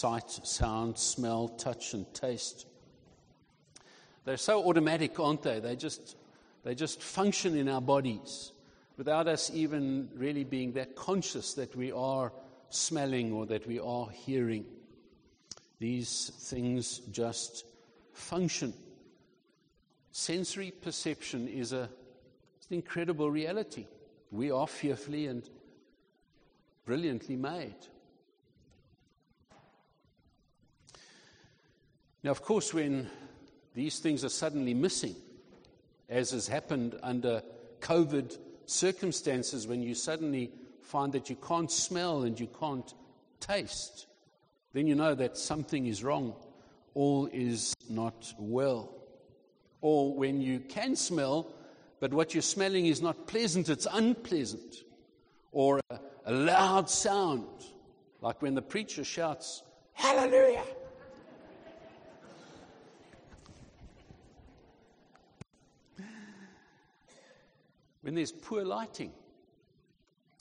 sight, sound, smell, touch, and taste. They're so automatic, aren't they? They just, they just function in our bodies without us even really being that conscious that we are smelling or that we are hearing. These things just function. Sensory perception is a, an incredible reality. We are fearfully and brilliantly made. Now, of course, when these things are suddenly missing, as has happened under COVID circumstances, when you suddenly find that you can't smell and you can't taste, then you know that something is wrong. All is not well. Or when you can smell, but what you're smelling is not pleasant, it's unpleasant. Or a, a loud sound, like when the preacher shouts, Hallelujah! When there's poor lighting.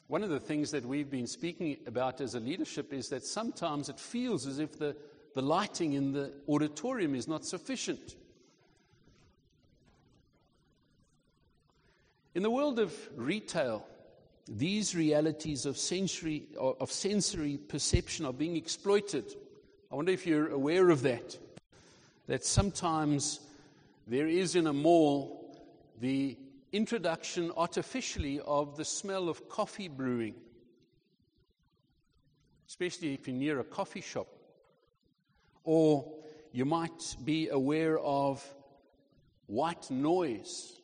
One of the things that we've been speaking about as a leadership is that sometimes it feels as if the, the lighting in the auditorium is not sufficient. In the world of retail, these realities of sensory, of sensory perception are being exploited. I wonder if you're aware of that. That sometimes there is in a mall the introduction artificially of the smell of coffee brewing, especially if you're near a coffee shop. Or you might be aware of white noise.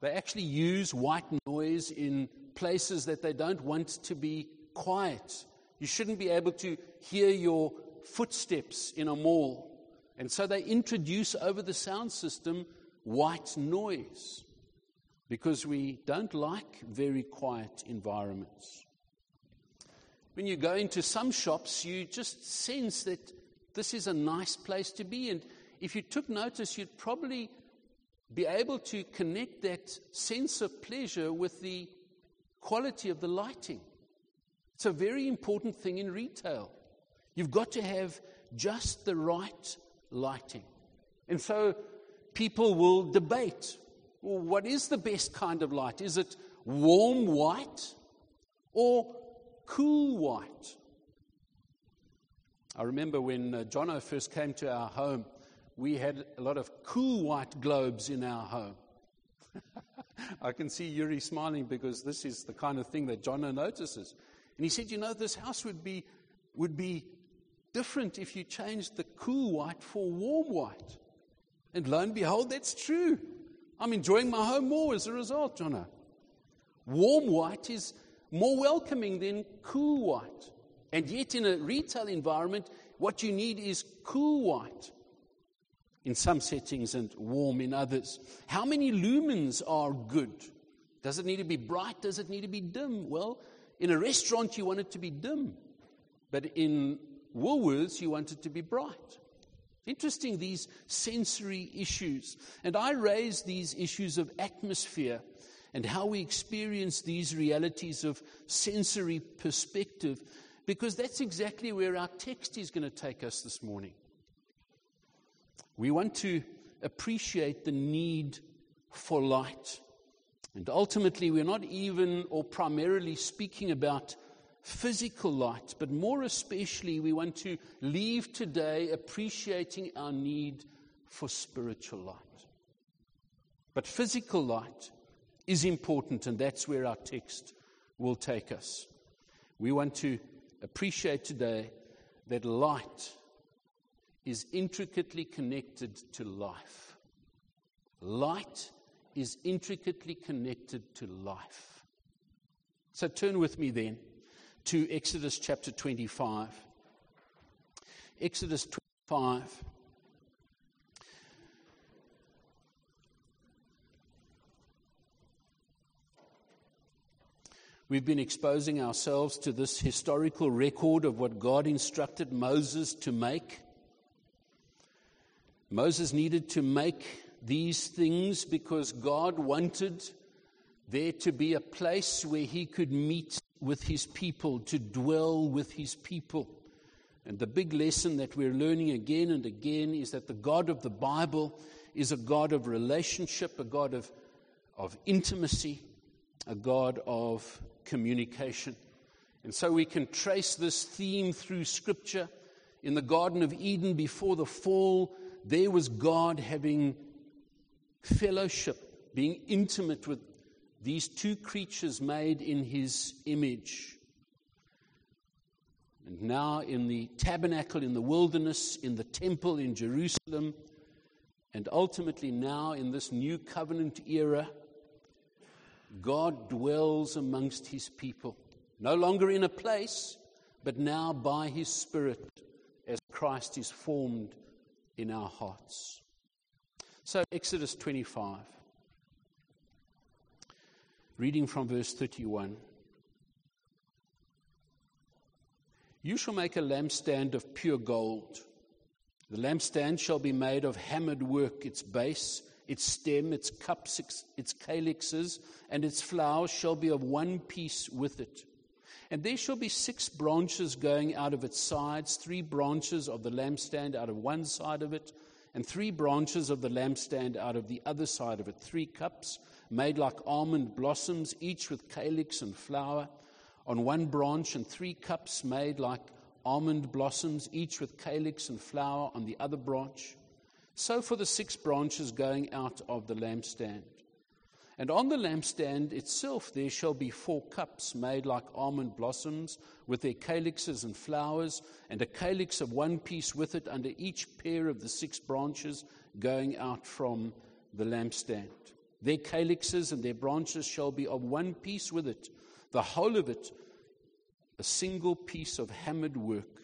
They actually use white noise in places that they don't want to be quiet. You shouldn't be able to hear your footsteps in a mall. And so they introduce over the sound system white noise because we don't like very quiet environments. When you go into some shops, you just sense that this is a nice place to be. And if you took notice, you'd probably be able to connect that sense of pleasure with the quality of the lighting. It's a very important thing in retail. You've got to have just the right lighting. And so people will debate well, what is the best kind of light? Is it warm white or cool white? I remember when uh, Jono first came to our home, we had a lot of cool white globes in our home. I can see Yuri smiling because this is the kind of thing that Jono notices. And he said, You know, this house would be, would be different if you changed the cool white for warm white. And lo and behold, that's true. I'm enjoying my home more as a result, Jono. Warm white is more welcoming than cool white. And yet, in a retail environment, what you need is cool white in some settings and warm in others. How many lumens are good? Does it need to be bright? Does it need to be dim? Well, in a restaurant, you want it to be dim. But in Woolworths, you want it to be bright. Interesting, these sensory issues. And I raise these issues of atmosphere and how we experience these realities of sensory perspective because that's exactly where our text is going to take us this morning. We want to appreciate the need for light. And ultimately, we're not even or primarily speaking about physical light, but more especially, we want to leave today appreciating our need for spiritual light. But physical light is important, and that's where our text will take us. We want to appreciate today that light is intricately connected to life. Light is intricately connected to life. So turn with me then to Exodus chapter 25. Exodus 25. We've been exposing ourselves to this historical record of what God instructed Moses to make. Moses needed to make these things because God wanted there to be a place where he could meet with his people, to dwell with his people. And the big lesson that we're learning again and again is that the God of the Bible is a God of relationship, a God of, of intimacy, a God of communication. And so we can trace this theme through Scripture. In the Garden of Eden before the fall, there was God having fellowship, being intimate with these two creatures made in his image. And now, in the tabernacle in the wilderness, in the temple in Jerusalem, and ultimately now in this new covenant era, God dwells amongst his people, no longer in a place, but now by his Spirit as Christ is formed in our hearts. So, Exodus 25, reading from verse 31. You shall make a lampstand of pure gold. The lampstand shall be made of hammered work, its base, its stem, its cups, its calyxes, and its flowers shall be of one piece with it. And there shall be six branches going out of its sides, three branches of the lampstand out of one side of it, and three branches of the lampstand out of the other side of it. Three cups made like almond blossoms, each with calyx and flower on one branch, and three cups made like almond blossoms, each with calyx and flower on the other branch. So for the six branches going out of the lampstand. And on the lampstand itself there shall be four cups made like almond blossoms, with their calyxes and flowers, and a calyx of one piece with it under each pair of the six branches going out from the lampstand. Their calyxes and their branches shall be of one piece with it, the whole of it a single piece of hammered work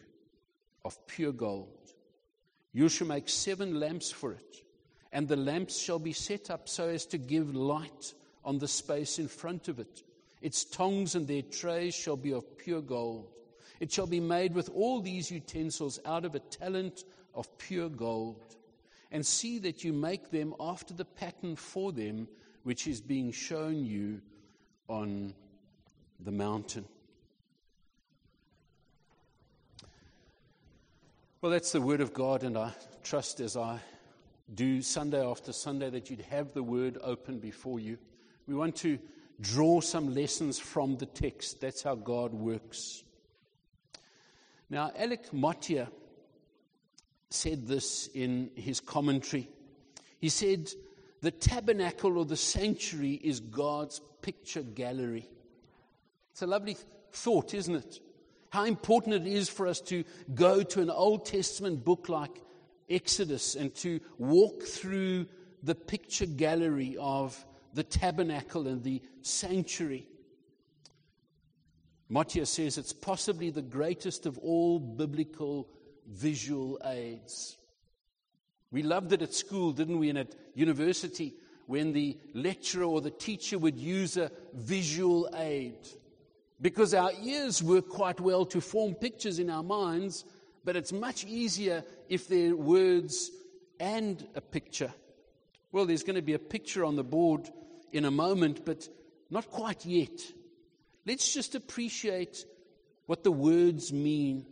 of pure gold. You shall make seven lamps for it, and the lamps shall be set up so as to give light on the space in front of it. Its tongs and their trays shall be of pure gold. It shall be made with all these utensils out of a talent of pure gold. And see that you make them after the pattern for them which is being shown you on the mountain. Well, that's the Word of God, and I trust as I do Sunday after Sunday that you'd have the Word open before you. We want to draw some lessons from the text. That's how God works. Now, Alec Motyer said this in his commentary. He said, The tabernacle or the sanctuary is God's picture gallery. It's a lovely thought, isn't it? How important it is for us to go to an Old Testament book like Exodus and to walk through the picture gallery of the tabernacle and the sanctuary. Motyer says it's possibly the greatest of all biblical visual aids. We loved it at school, didn't we, and at university, when the lecturer or the teacher would use a visual aid because our ears work quite well to form pictures in our minds, but it's much easier if there are words and a picture. Well, there's going to be a picture on the board in a moment, but not quite yet. Let's just appreciate what the words mean.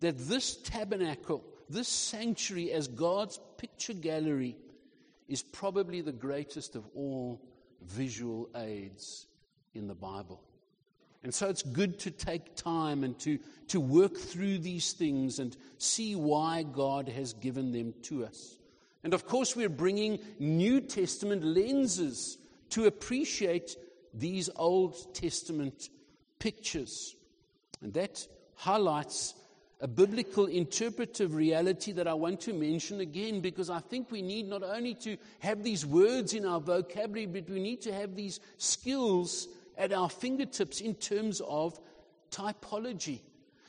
That this tabernacle, this sanctuary as God's picture gallery, is probably the greatest of all visual aids in the Bible. And so it's good to take time and to, to work through these things and see why God has given them to us. And of course, we're bringing New Testament lenses to appreciate these Old Testament pictures. And that highlights a biblical interpretive reality that I want to mention again because I think we need not only to have these words in our vocabulary, but we need to have these skills at our fingertips in terms of typology.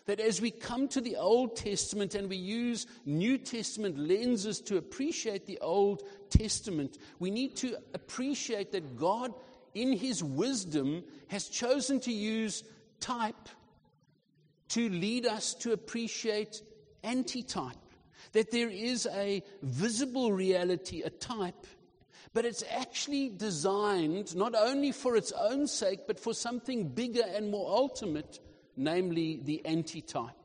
That as we come to the Old Testament and we use New Testament lenses to appreciate the Old Testament, we need to appreciate that God, in His wisdom, has chosen to use type to lead us to appreciate antitype. That there is a visible reality, a type, but it's actually designed not only for its own sake, but for something bigger and more ultimate, namely the antitype.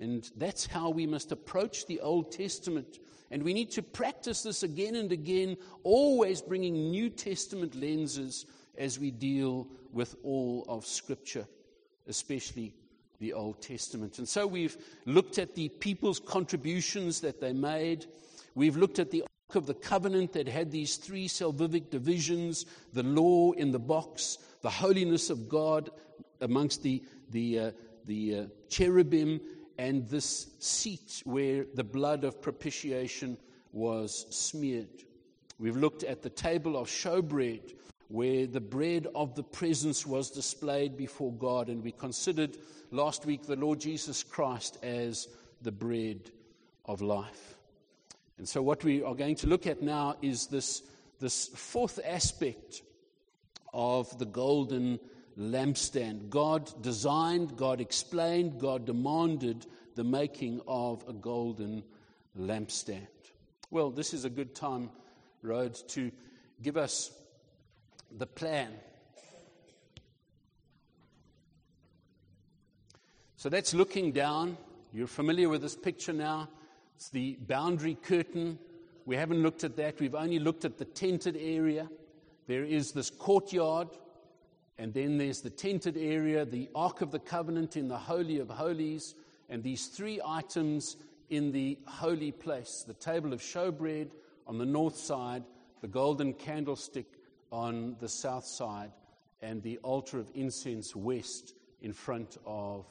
And that's how we must approach the Old Testament. And we need to practice this again and again, always bringing New Testament lenses as we deal with all of Scripture, especially the Old Testament. And so we've looked at the people's contributions that they made. We've looked at the Ark of the Covenant that had these three salvific divisions the law in the box, the holiness of God amongst the, the, uh, the uh, cherubim, and this seat where the blood of propitiation was smeared. We've looked at the table of showbread where the bread of the presence was displayed before God, and we considered last week the Lord Jesus Christ as the bread of life. And so, what we are going to look at now is this, this fourth aspect of the golden lampstand. God designed, God explained, God demanded the making of a golden lampstand. Well, this is a good time, Rhoda, to give us the plan. So that's looking down. You're familiar with this picture now. It's the boundary curtain. We haven't looked at that. We've only looked at the tented area. There is this courtyard and then there's the tented area, the Ark of the Covenant in the Holy of Holies, and these three items in the holy place the table of showbread on the north side, the golden candlestick on the south side, and the altar of incense west in front of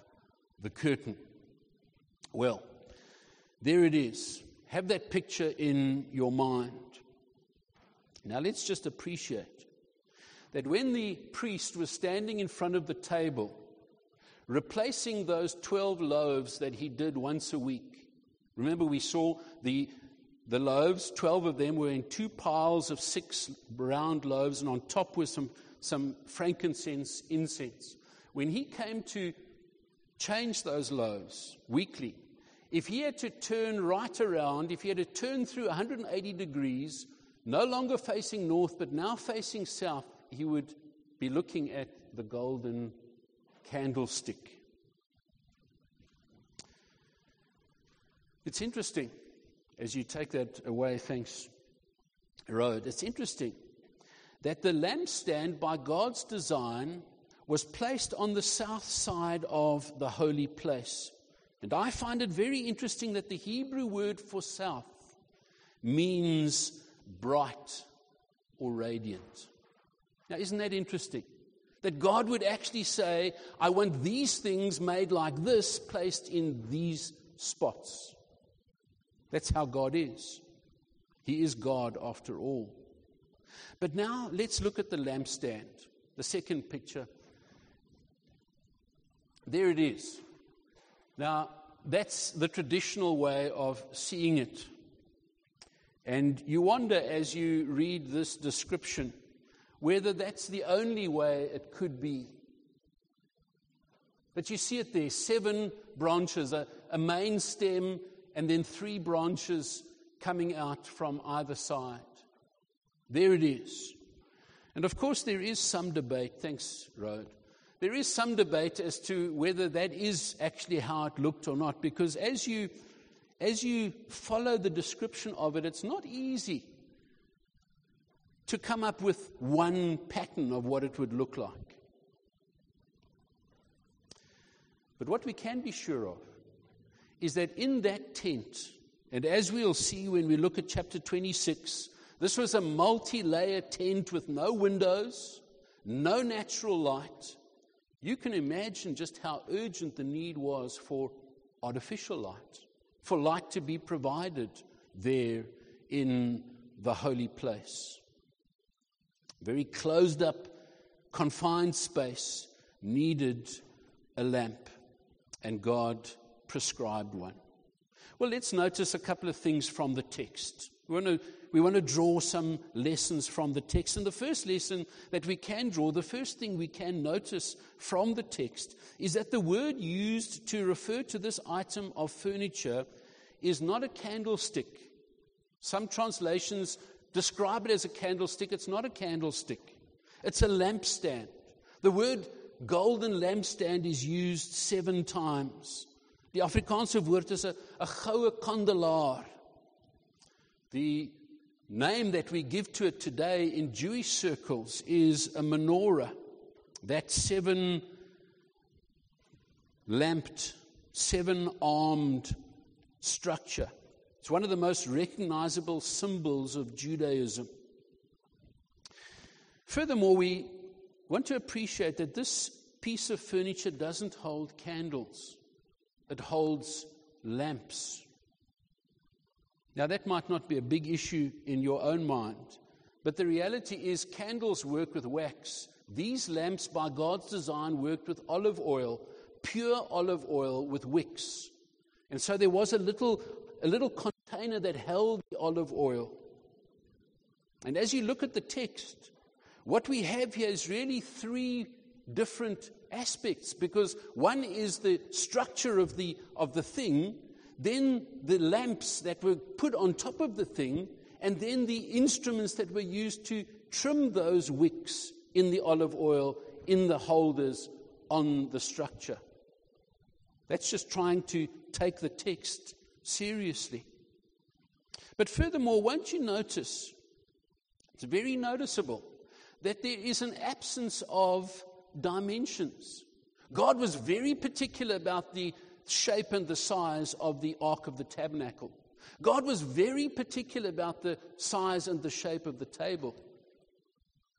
the curtain. Well, there it is. Have that picture in your mind. Now let's just appreciate that when the priest was standing in front of the table, replacing those 12 loaves that he did once a week, remember we saw the, the loaves, 12 of them were in two piles of six round loaves, and on top was some, some frankincense incense. When he came to change those loaves weekly, if he had to turn right around, if he had to turn through 180 degrees, no longer facing north, but now facing south, he would be looking at the golden candlestick. It's interesting as you take that away, thanks, Road. It's interesting that the lampstand, by God's design, was placed on the south side of the holy place. And I find it very interesting that the Hebrew word for south means bright or radiant. Now, isn't that interesting? That God would actually say, I want these things made like this, placed in these spots. That's how God is. He is God after all. But now let's look at the lampstand, the second picture. There it is. Now, that's the traditional way of seeing it. And you wonder as you read this description whether that's the only way it could be. But you see it there seven branches, a, a main stem, and then three branches coming out from either side. There it is. And of course, there is some debate. Thanks, Rhoda. There is some debate as to whether that is actually how it looked or not, because as you, as you follow the description of it, it's not easy to come up with one pattern of what it would look like. But what we can be sure of is that in that tent, and as we'll see when we look at chapter 26, this was a multi layer tent with no windows, no natural light. You can imagine just how urgent the need was for artificial light, for light to be provided there in the holy place very closed up, confined space, needed a lamp, and God prescribed one. Well, let's notice a couple of things from the text. We want, to, we want to draw some lessons from the text. And the first lesson that we can draw, the first thing we can notice from the text, is that the word used to refer to this item of furniture is not a candlestick. Some translations describe it as a candlestick. It's not a candlestick, it's a lampstand. The word golden lampstand is used seven times. Die Afrikaanse woord is 'n goue kandelaar. The name that we give to it today in Jewish circles is a menorah. That seven lamped, seven armed structure. It's one of the most recognizable symbols of Judaism. Furthermore, we want to appreciate that this piece of furniture doesn't hold candles, it holds lamps. Now, that might not be a big issue in your own mind, but the reality is candles work with wax. These lamps, by God's design, worked with olive oil, pure olive oil with wicks. And so there was a little, a little container that held the olive oil. And as you look at the text, what we have here is really three different aspects because one is the structure of the, of the thing, then the lamps that were put on top of the thing, and then the instruments that were used to trim those wicks in the olive oil in the holders on the structure. That's just trying to take the text seriously. But furthermore, won't you notice, it's very noticeable, that there is an absence of dimensions. God was very particular about the shape and the size of the Ark of the Tabernacle. God was very particular about the size and the shape of the table.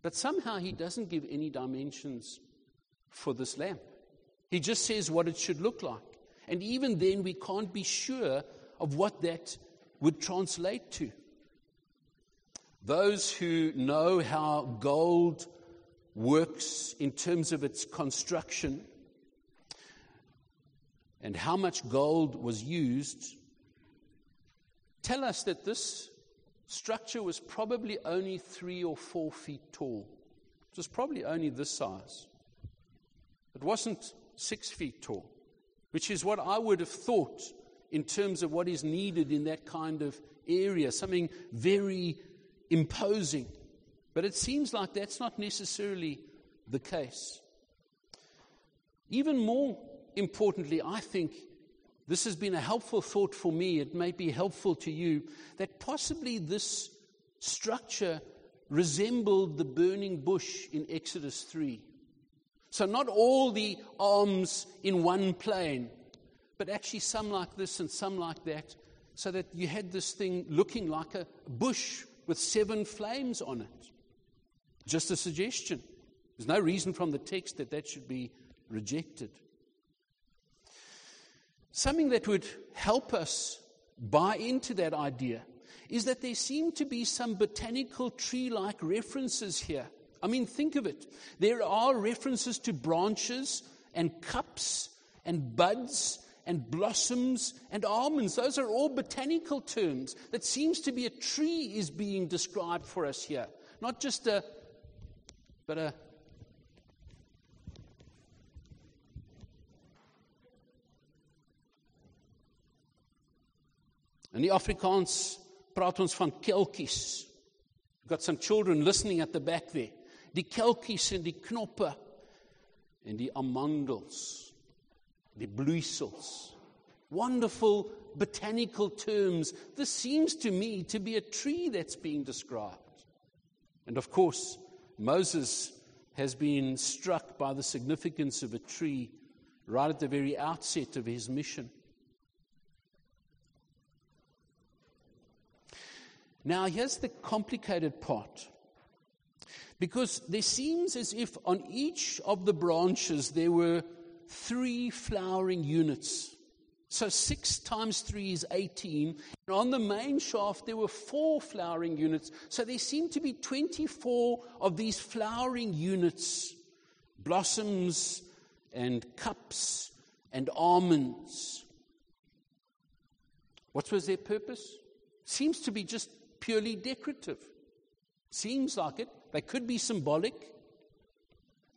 But somehow He doesn't give any dimensions for this lamp. He just says what it should look like. And even then, we can't be sure of what that would translate to. Those who know how gold works in terms of its construction and how much gold was used tell us that this structure was probably only three or four feet tall. It was probably only this size. It wasn't six feet tall, which is what I would have thought in terms of what is needed in that kind of area, something very imposing. But it seems like that's not necessarily the case. Even more importantly, I think this has been a helpful thought for me. It may be helpful to you that possibly this structure resembled the burning bush in Exodus 3. So, not all the arms in one plane, but actually some like this and some like that, so that you had this thing looking like a bush with seven flames on it. Just a suggestion. There's no reason from the text that that should be rejected. Something that would help us buy into that idea is that there seem to be some botanical tree like references here. I mean, think of it. There are references to branches and cups and buds and blossoms and almonds. Those are all botanical terms. That seems to be a tree is being described for us here. Not just a, but a. In die Afrikaans praat ons van kelkies. We've got some children listening at the back there. Die kelkies en die knoppe en die amandels the bloeisels. Wonderful botanical terms. This seems to me to be a tree that's being described. And of course, Moses has been struck by the significance of a tree right at the very outset of his mission. Now, here's the complicated part. Because there seems as if on each of the branches there were three flowering units. So six times three is 18. And on the main shaft, there were four flowering units. So there seemed to be 24 of these flowering units blossoms and cups and almonds. What was their purpose? Seems to be just purely decorative. Seems like it. They could be symbolic.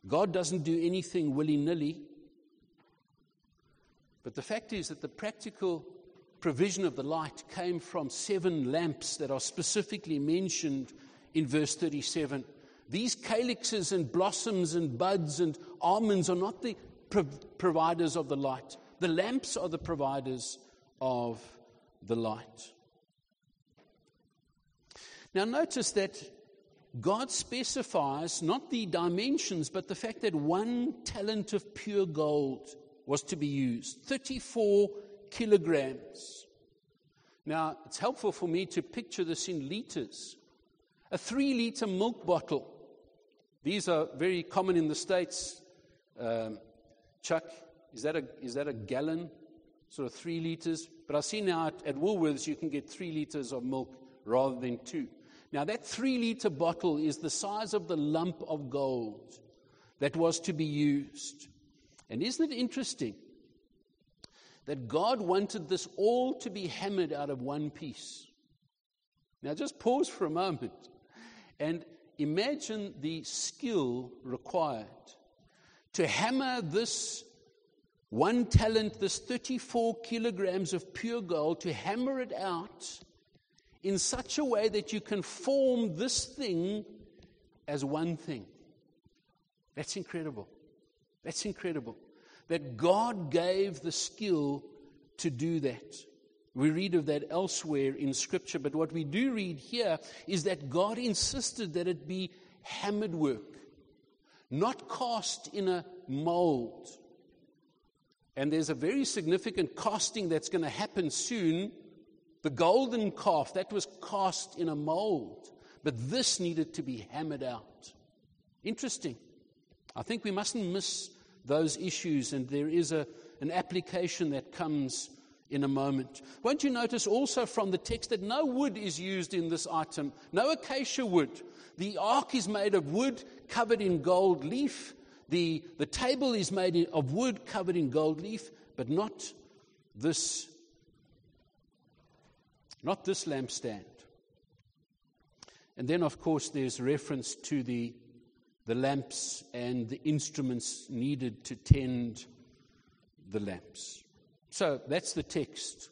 God doesn't do anything willy nilly. But the fact is that the practical provision of the light came from seven lamps that are specifically mentioned in verse 37. These calyxes and blossoms and buds and almonds are not the providers of the light, The lamps are the providers of the light. Now, notice that God specifies not the dimensions, but the fact that one talent of pure gold was to be used 34 kilograms. Now, it's helpful for me to picture this in liters. A three liter milk bottle. These are very common in the States. Um, Chuck, is that, a, is that a gallon? Sort of three liters? But I see now at, at Woolworths you can get three liters of milk rather than two. Now, that three liter bottle is the size of the lump of gold that was to be used. And isn't it interesting that God wanted this all to be hammered out of one piece? Now, just pause for a moment and imagine the skill required to hammer this one talent, this 34 kilograms of pure gold, to hammer it out in such a way that you can form this thing as one thing. That's incredible. That's incredible. That God gave the skill to do that. We read of that elsewhere in Scripture, but what we do read here is that God insisted that it be hammered work, not cast in a mold. And there's a very significant casting that's going to happen soon the golden calf, that was cast in a mold, but this needed to be hammered out. Interesting. I think we mustn't miss those issues, and there is a, an application that comes in a moment. Won't you notice also from the text that no wood is used in this item, no acacia wood. The ark is made of wood covered in gold leaf. The, the table is made of wood covered in gold leaf, but not this not this lampstand. And then, of course, there's reference to the, the lamps and the instruments needed to tend the lamps. So that's the text.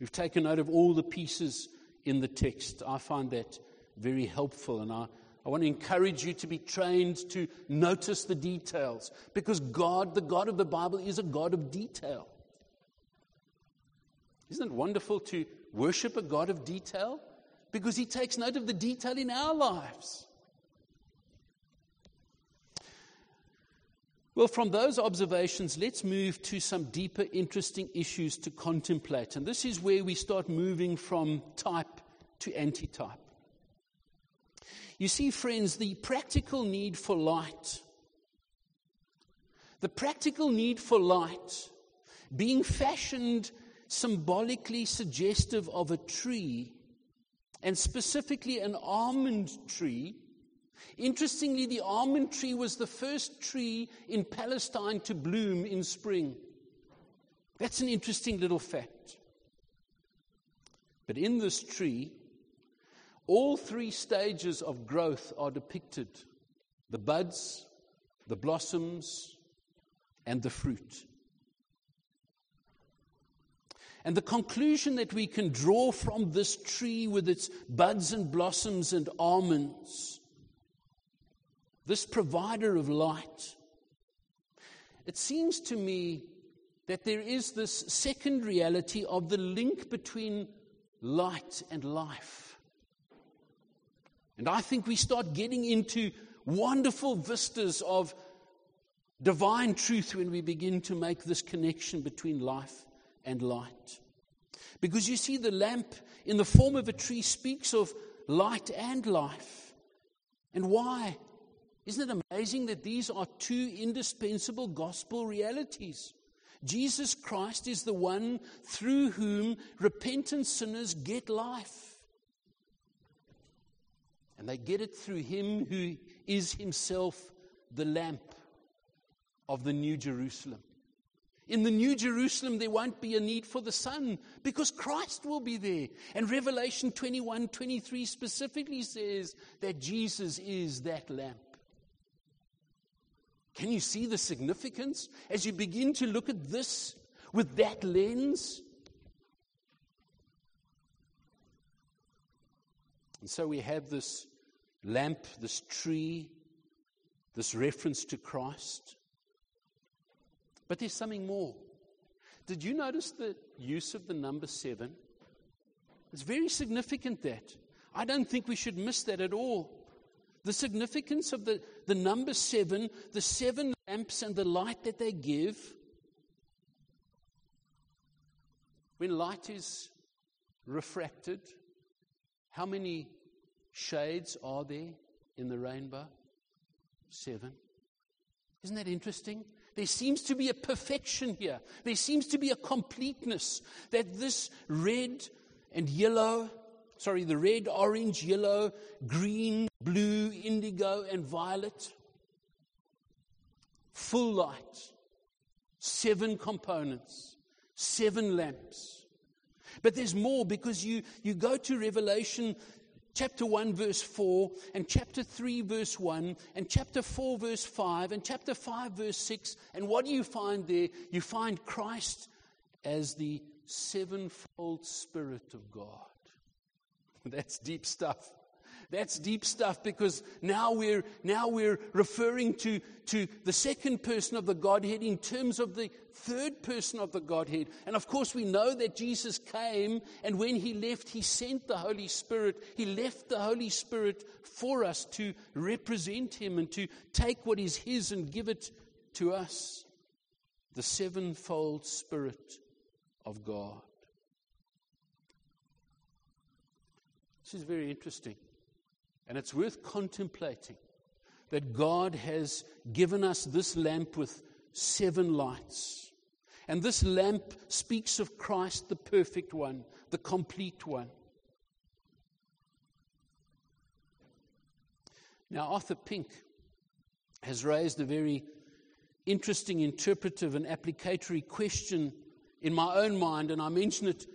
We've taken note of all the pieces in the text. I find that very helpful, and I, I want to encourage you to be trained to notice the details because God, the God of the Bible, is a God of detail. Isn't it wonderful to worship a God of detail? Because he takes note of the detail in our lives. Well, from those observations, let's move to some deeper, interesting issues to contemplate. And this is where we start moving from type to antitype. You see, friends, the practical need for light, the practical need for light being fashioned symbolically suggestive of a tree, and specifically an almond tree. Interestingly, the almond tree was the first tree in Palestine to bloom in spring. That's an interesting little fact. But in this tree, all three stages of growth are depicted the buds, the blossoms, and the fruit. And the conclusion that we can draw from this tree with its buds and blossoms and almonds, this provider of light, it seems to me that there is this second reality of the link between light and life. And I think we start getting into wonderful vistas of divine truth when we begin to make this connection between life and light. Because you see, the lamp in the form of a tree speaks of light and life. And why? Isn't it amazing that these are two indispensable gospel realities? Jesus Christ is the one through whom repentant sinners get life. And they get it through him who is himself the lamp of the New Jerusalem. In the New Jerusalem, there won't be a need for the sun because Christ will be there. And Revelation 21 23 specifically says that Jesus is that lamp. Can you see the significance as you begin to look at this with that lens? And so we have this lamp, this tree, this reference to Christ. But there's something more. Did you notice the use of the number seven? It's very significant that. I don't think we should miss that at all. The significance of the, the number seven, the seven lamps and the light that they give. When light is refracted, how many shades are there in the rainbow? Seven. Isn't that interesting? There seems to be a perfection here. There seems to be a completeness that this red and yellow, sorry, the red, orange, yellow, green, blue, indigo, and violet, full light, seven components, seven lamps. But there's more because you, you go to Revelation chapter 1, verse 4, and chapter 3, verse 1, and chapter 4, verse 5, and chapter 5, verse 6. And what do you find there? You find Christ as the sevenfold Spirit of God. That's deep stuff. That's deep stuff because now we're, now we're referring to, to the second person of the Godhead in terms of the third person of the Godhead. And of course, we know that Jesus came, and when he left, he sent the Holy Spirit. He left the Holy Spirit for us to represent him and to take what is his and give it to us. The sevenfold Spirit of God. This is very interesting. And it's worth contemplating that God has given us this lamp with seven lights. And this lamp speaks of Christ, the perfect one, the complete one. Now, Arthur Pink has raised a very interesting interpretive and applicatory question in my own mind, and I mention it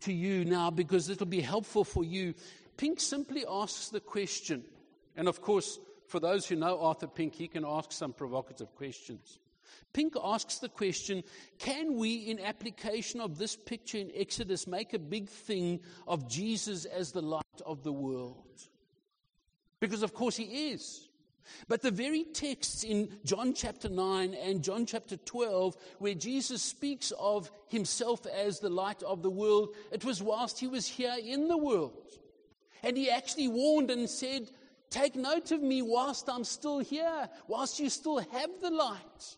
to you now because it'll be helpful for you Pink simply asks the question, and of course, for those who know Arthur Pink, he can ask some provocative questions. Pink asks the question Can we, in application of this picture in Exodus, make a big thing of Jesus as the light of the world? Because, of course, he is. But the very texts in John chapter 9 and John chapter 12, where Jesus speaks of himself as the light of the world, it was whilst he was here in the world. And he actually warned and said, Take note of me whilst I'm still here, whilst you still have the light.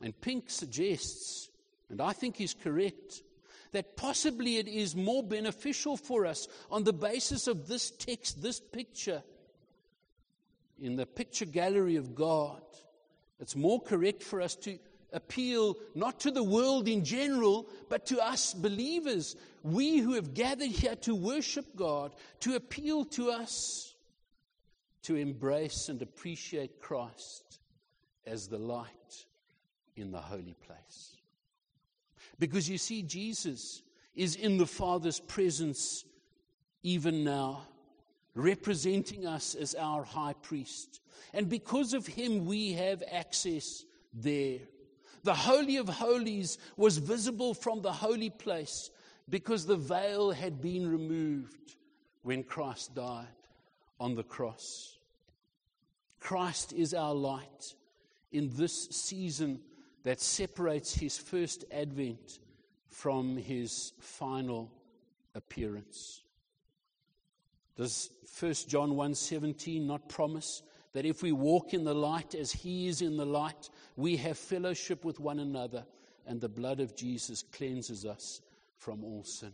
And Pink suggests, and I think he's correct, that possibly it is more beneficial for us on the basis of this text, this picture, in the picture gallery of God. It's more correct for us to appeal not to the world in general, but to us believers, we who have gathered here to worship God, to appeal to us to embrace and appreciate Christ as the light in the holy place. Because you see, Jesus is in the Father's presence even now, representing us as our high priest. And because of him, we have access there. The Holy of Holies was visible from the holy place because the veil had been removed when Christ died on the cross. Christ is our light in this season that separates his first advent from his final appearance. Does 1 John 1:17 not promise that if we walk in the light as he is in the light, we have fellowship with one another, and the blood of Jesus cleanses us from all sin.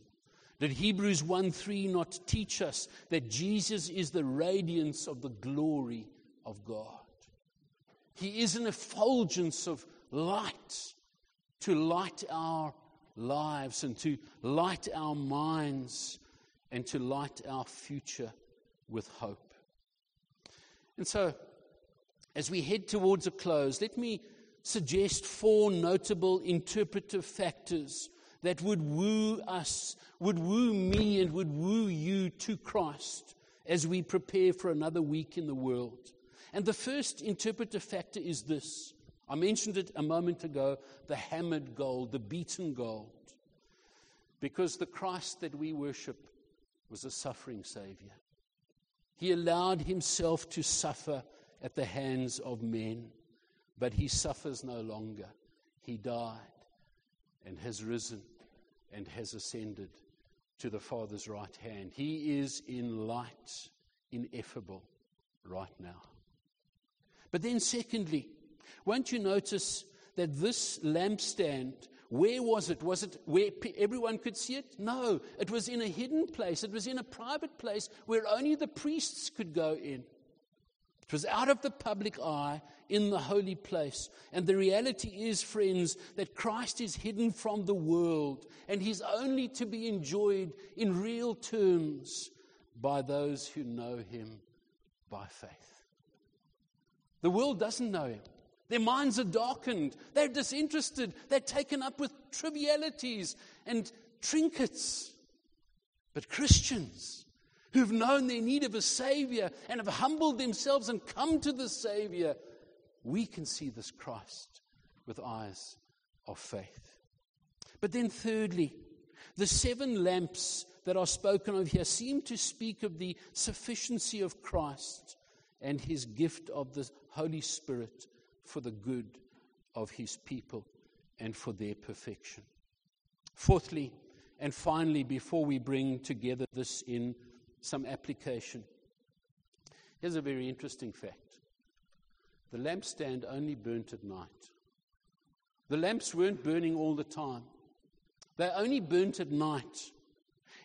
Did Hebrews 1 3 not teach us that Jesus is the radiance of the glory of God? He is an effulgence of light to light our lives and to light our minds and to light our future with hope. And so, as we head towards a close, let me suggest four notable interpretive factors that would woo us, would woo me, and would woo you to Christ as we prepare for another week in the world. And the first interpretive factor is this. I mentioned it a moment ago the hammered gold, the beaten gold. Because the Christ that we worship was a suffering Savior. He allowed himself to suffer at the hands of men, but he suffers no longer. He died and has risen and has ascended to the Father's right hand. He is in light, ineffable, right now. But then, secondly, won't you notice that this lampstand, where was it? Was it where everyone could see it? No, it was in a hidden place. It was in a private place where only the priests could go in. It was out of the public eye in the holy place. And the reality is, friends, that Christ is hidden from the world and he's only to be enjoyed in real terms by those who know him by faith. The world doesn't know him. Their minds are darkened. They're disinterested. They're taken up with trivialities and trinkets. But Christians, who've known their need of a Savior and have humbled themselves and come to the Savior, we can see this Christ with eyes of faith. But then, thirdly, the seven lamps that are spoken of here seem to speak of the sufficiency of Christ and his gift of the Holy Spirit for the good of his people and for their perfection. Fourthly, and finally, before we bring together this in some application. Here's a very interesting fact the lampstand only burnt at night. The lamps weren't burning all the time, they only burnt at night.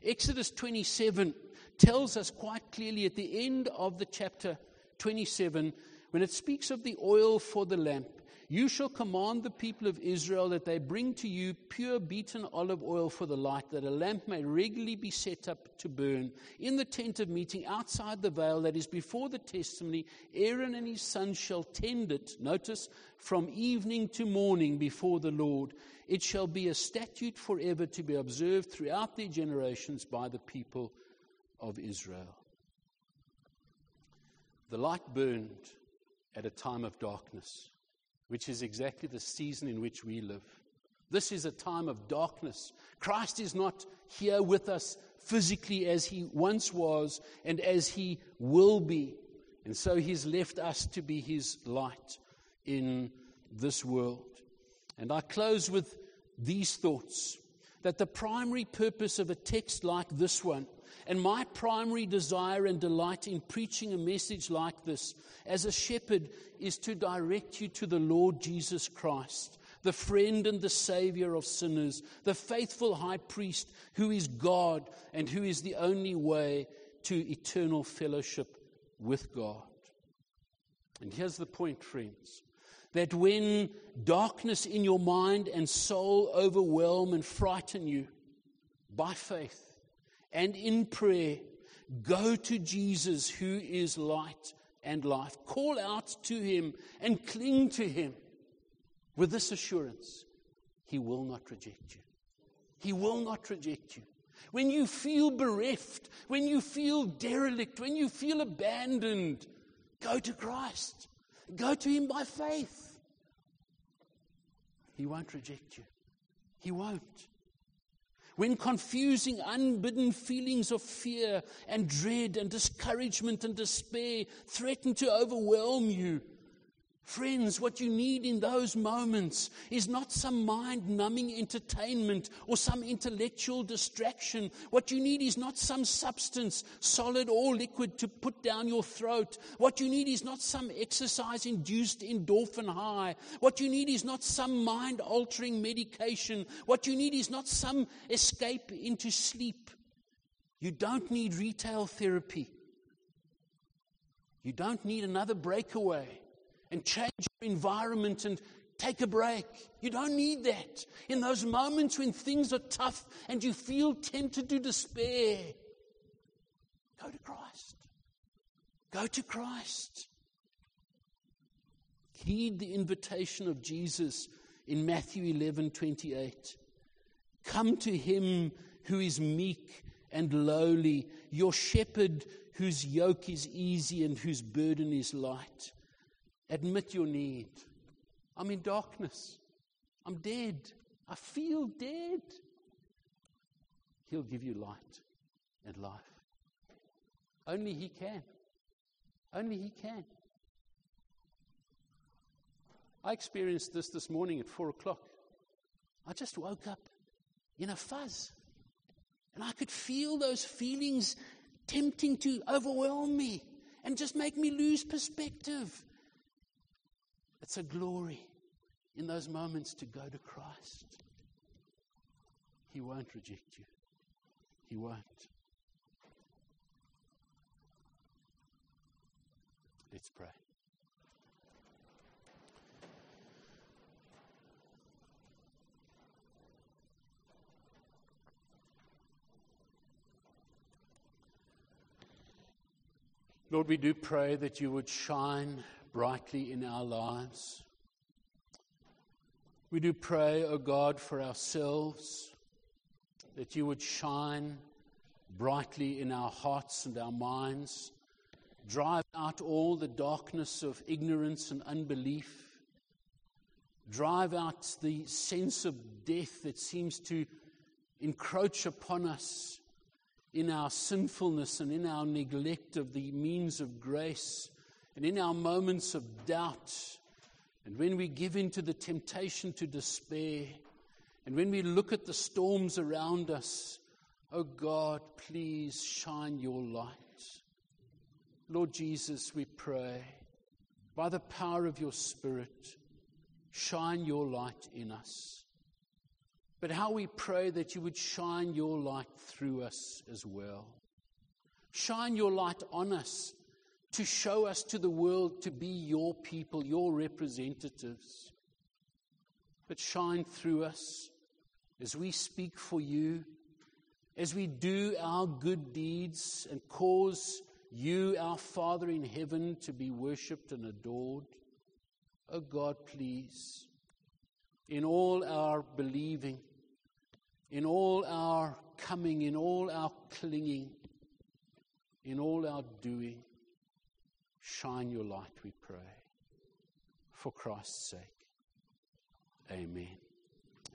Exodus 27 tells us quite clearly at the end of the chapter 27 when it speaks of the oil for the lamp you shall command the people of Israel that they bring to you pure beaten olive oil for the light, that a lamp may regularly be set up to burn. In the tent of meeting outside the veil that is before the testimony, Aaron and his sons shall tend it, notice, from evening to morning before the Lord. It shall be a statute forever to be observed throughout their generations by the people of Israel. The light burned at a time of darkness which is exactly the season in which we live. This is a time of darkness. Christ is not here with us physically as he once was and as he will be. And so he's left us to be his light in this world. And I close with these thoughts that the primary purpose of a text like this one and my primary desire and delight in preaching a message like this as a shepherd is to direct you to the Lord Jesus Christ, the friend and the Savior of sinners, the faithful high priest who is God and who is the only way to eternal fellowship with God. And here's the point, friends that when darkness in your mind and soul overwhelm and frighten you, by faith, and in prayer, go to Jesus, who is light and life. Call out to him and cling to him with this assurance He will not reject you. He will not reject you. When you feel bereft, when you feel derelict, when you feel abandoned, go to Christ. Go to Him by faith. He won't reject you. He won't when confusing, unbidden feelings of fear and dread and discouragement and despair threaten to overwhelm you, Friends, what you need in those moments is not some mind numbing entertainment or some intellectual distraction. What you need is not some substance, solid or liquid, to put down your throat. What you need is not some exercise induced endorphin high. What you need is not some mind altering medication. What you need is not some escape into sleep. You don't need retail therapy. You don't need another breakaway and change your environment and take a break. You don't need that. In those moments when things are tough and you feel tempted to despair, go to Christ. Go to Christ. Heed the invitation of Jesus in Matthew 11 28. Come to him who is meek and lowly, your shepherd whose yoke is easy and whose burden is light. Admit your need. I'm in darkness. I'm dead. I feel dead. He'll give you light and life. Only He can. Only He can. I experienced this this morning at four o'clock. I just woke up in a fuzz. And I could feel those feelings tempting to overwhelm me and just make me lose perspective. It's a glory in those moments to go to Christ. He won't reject you, He won't. Let's pray. Lord, we do pray that you would shine brightly in our lives. We do pray, O oh God, for ourselves, that you would shine brightly in our hearts and our minds, drive out all the darkness of ignorance and unbelief, drive out the sense of death that seems to encroach upon us in our sinfulness and in our neglect of the means of grace and in our moments of doubt and when we give in to the temptation to despair and when we look at the storms around us, oh God, please shine your light. Lord Jesus, we pray, by the power of your Spirit, shine your light in us but how we pray that you would shine your light through us as well. Shine your light on us to show us to the world to be your people, your representatives. But shine through us as we speak for you, as we do our good deeds and cause you, our Father in heaven, to be worshipped and adored. Oh God, please, in all our believing, in all our coming, in all our clinging, in all our doing, shine your light, we pray. For Christ's sake. Amen.